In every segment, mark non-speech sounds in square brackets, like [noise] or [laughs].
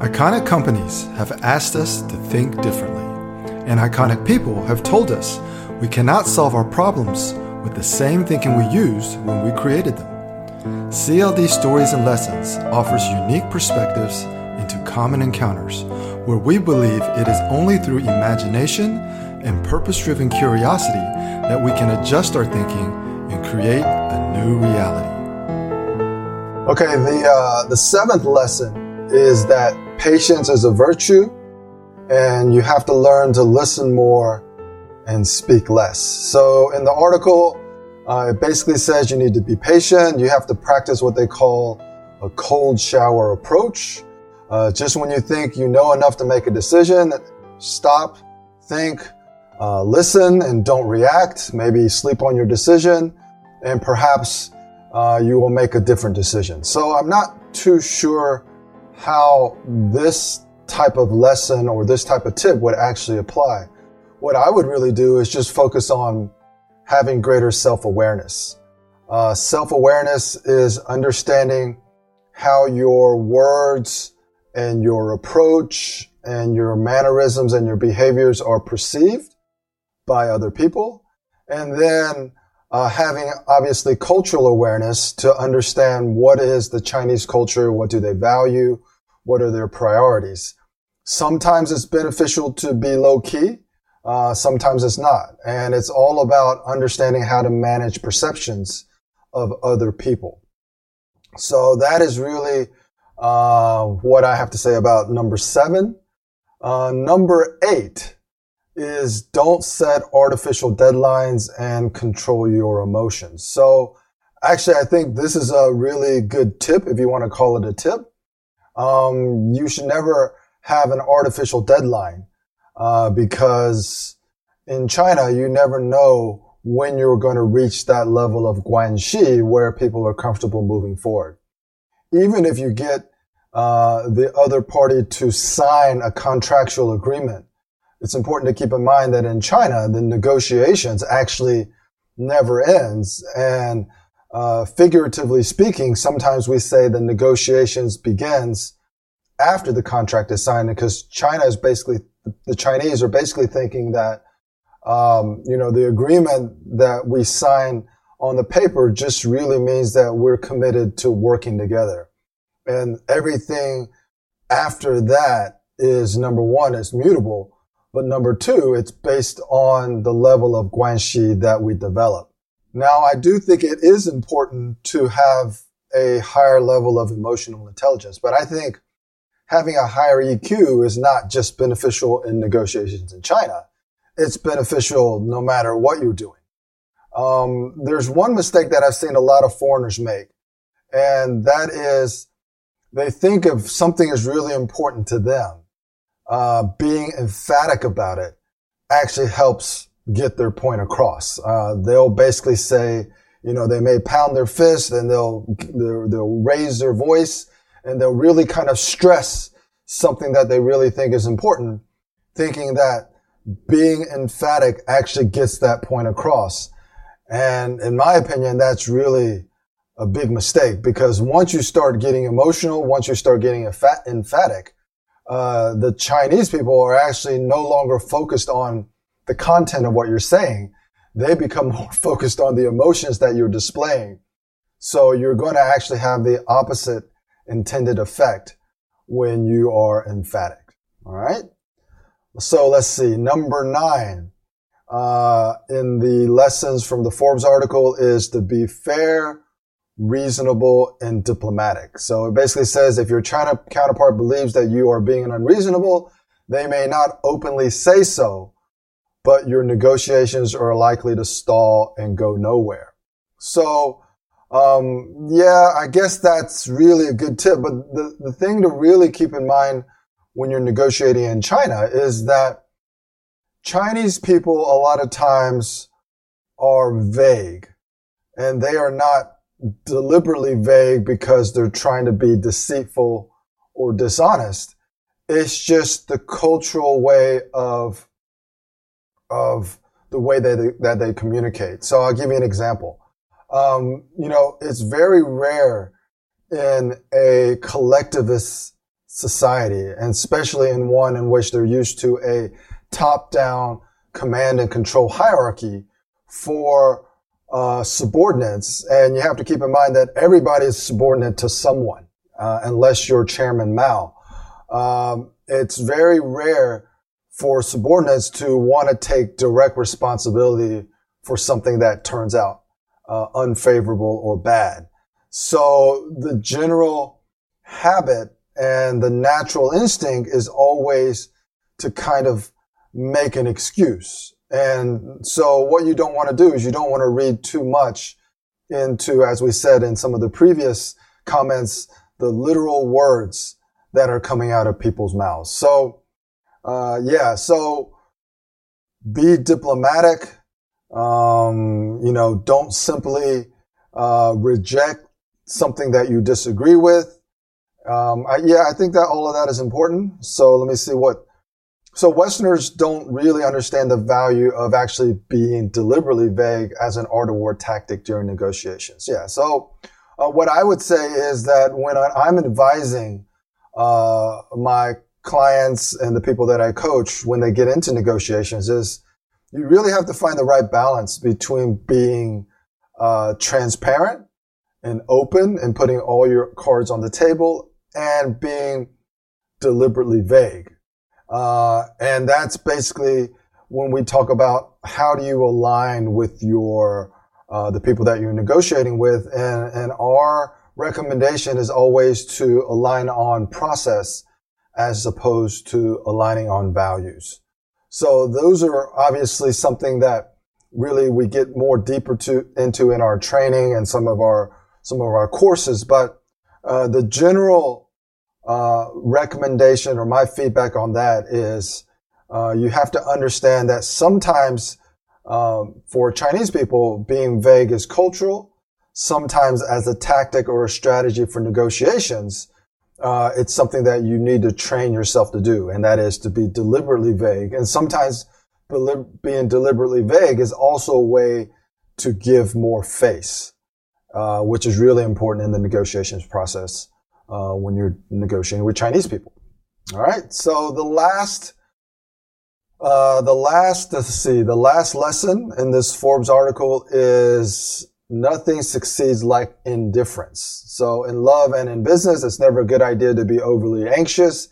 Iconic companies have asked us to think differently, and iconic people have told us we cannot solve our problems with the same thinking we used when we created them. CLD Stories and Lessons offers unique perspectives into common encounters where we believe it is only through imagination and purpose driven curiosity that we can adjust our thinking and create a new reality. Okay, the, uh, the seventh lesson is that patience is a virtue and you have to learn to listen more and speak less. So in the article, uh, it basically says you need to be patient. You have to practice what they call a cold shower approach. Uh, just when you think you know enough to make a decision, stop, think, uh, listen, and don't react. Maybe sleep on your decision, and perhaps uh, you will make a different decision. So I'm not too sure how this type of lesson or this type of tip would actually apply. What I would really do is just focus on having greater self-awareness. Uh, self-awareness is understanding how your words and your approach and your mannerisms and your behaviors are perceived by other people. And then uh, having obviously cultural awareness to understand what is the Chinese culture, what do they value, what are their priorities. Sometimes it's beneficial to be low key. Uh, sometimes it's not. And it's all about understanding how to manage perceptions of other people. So that is really uh, what I have to say about number seven. Uh, number eight is don't set artificial deadlines and control your emotions. So actually, I think this is a really good tip if you want to call it a tip um, you should never have an artificial deadline uh, because in China, you never know when you're going to reach that level of guanxi where people are comfortable moving forward. Even if you get uh, the other party to sign a contractual agreement, it's important to keep in mind that in China, the negotiations actually never ends. And uh, figuratively speaking, sometimes we say the negotiations begins after the contract is signed because China is basically, the Chinese are basically thinking that, um, you know, the agreement that we sign on the paper just really means that we're committed to working together. And everything after that is number one, it's mutable. But number two, it's based on the level of guanxi that we develop. Now, I do think it is important to have a higher level of emotional intelligence, but I think having a higher EQ is not just beneficial in negotiations in China. It's beneficial no matter what you're doing. Um, there's one mistake that I've seen a lot of foreigners make, and that is they think if something is really important to them, uh, being emphatic about it actually helps get their point across. Uh, they'll basically say, you know, they may pound their fist and they'll, they'll, they'll raise their voice and they'll really kind of stress something that they really think is important, thinking that being emphatic actually gets that point across. And in my opinion, that's really a big mistake because once you start getting emotional, once you start getting emphatic, uh, the Chinese people are actually no longer focused on the content of what you're saying, they become [laughs] more focused on the emotions that you're displaying. So you're going to actually have the opposite intended effect when you are emphatic. All right. So let's see. Number nine, uh, in the lessons from the Forbes article is to be fair, reasonable, and diplomatic. So it basically says if your China counterpart believes that you are being unreasonable, they may not openly say so, but your negotiations are likely to stall and go nowhere. So, um, yeah, I guess that's really a good tip. But the, the thing to really keep in mind when you're negotiating in China is that Chinese people a lot of times are vague and they are not deliberately vague because they're trying to be deceitful or dishonest. It's just the cultural way of of the way that they, that they communicate. So I'll give you an example. Um, you know, it's very rare in a collectivist society, and especially in one in which they're used to a top-down command and control hierarchy for uh, subordinates. And you have to keep in mind that everybody is subordinate to someone, uh, unless you're Chairman Mao. Um, it's very rare for subordinates to want to take direct responsibility for something that turns out uh, unfavorable or bad. So the general habit and the natural instinct is always to kind of make an excuse. And so what you don't want to do is you don't want to read too much into, as we said in some of the previous comments, the literal words that are coming out of people's mouths. So, uh, yeah, so be diplomatic. Um, you know, don't simply, uh, reject something that you disagree with. Um, I, yeah, I think that all of that is important. So let me see what. So Westerners don't really understand the value of actually being deliberately vague as an art of war tactic during negotiations. Yeah. So uh, what I would say is that when I'm advising uh, my clients and the people that I coach when they get into negotiations is you really have to find the right balance between being uh, transparent and open and putting all your cards on the table and being deliberately vague. Uh, and that's basically when we talk about how do you align with your uh, the people that you're negotiating with, and and our recommendation is always to align on process as opposed to aligning on values. So those are obviously something that really we get more deeper to into in our training and some of our some of our courses, but uh, the general uh, recommendation or my feedback on that is uh, you have to understand that sometimes um, for Chinese people, being vague is cultural. Sometimes as a tactic or a strategy for negotiations, uh, it's something that you need to train yourself to do, and that is to be deliberately vague. And sometimes being deliberately vague is also a way to give more face. Uh, which is really important in the negotiations process uh, when you're negotiating with Chinese people. All right. So the last, uh, the last, let's see, the last lesson in this Forbes article is nothing succeeds like indifference. So in love and in business, it's never a good idea to be overly anxious.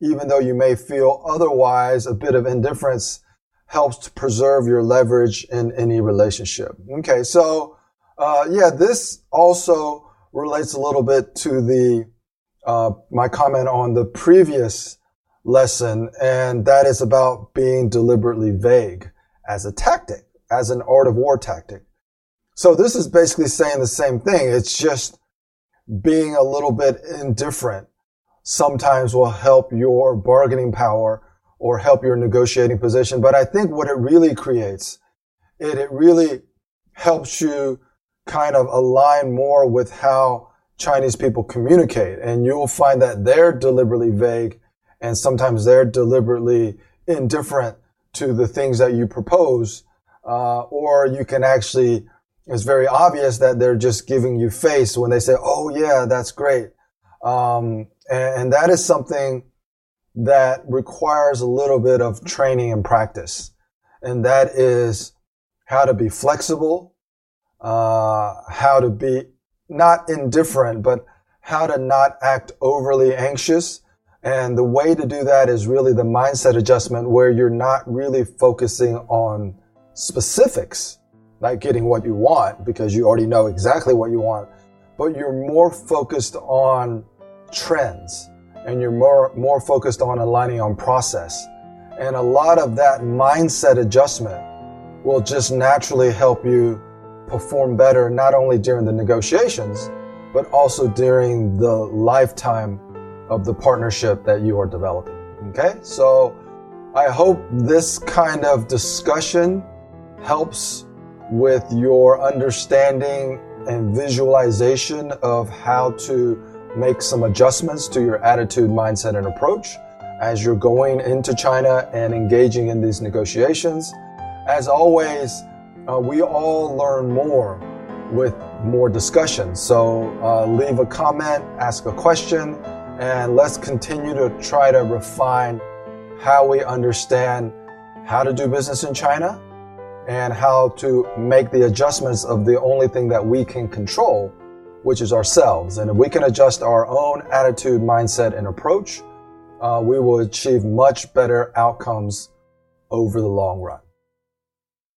Even though you may feel otherwise, a bit of indifference helps to preserve your leverage in any relationship. Okay. So, uh, yeah, this also relates a little bit to the uh, my comment on the previous lesson, and that is about being deliberately vague as a tactic, as an art of war tactic. So this is basically saying the same thing. It's just being a little bit indifferent sometimes will help your bargaining power or help your negotiating position. But I think what it really creates, it, it really helps you kind of align more with how Chinese people communicate. And you'll find that they're deliberately vague and sometimes they're deliberately indifferent to the things that you propose. Uh, or you can actually, it's very obvious that they're just giving you face when they say, Oh yeah, that's great. Um, and, and that is something that requires a little bit of training and practice. And that is how to be flexible, uh, how to be not indifferent, but how to not act overly anxious. And the way to do that is really the mindset adjustment where you're not really focusing on specifics, like getting what you want because you already know exactly what you want, but you're more focused on trends and you're more, more focused on aligning on process. And a lot of that mindset adjustment will just naturally help you perform better not only during the negotiations, but also during the lifetime of the partnership that you are developing. Okay, so I hope this kind of discussion helps with your understanding and visualization of how to make some adjustments to your attitude, mindset, and approach as you're going into China and engaging in these negotiations. As always, uh, we all learn more with more discussion. So uh, leave a comment, ask a question, And let's continue to try to refine how we understand how to do business in China and how to make the adjustments of the only thing that we can control, which is ourselves. And if we can adjust our own attitude, mindset, and approach, uh, we will achieve much better outcomes over the long run.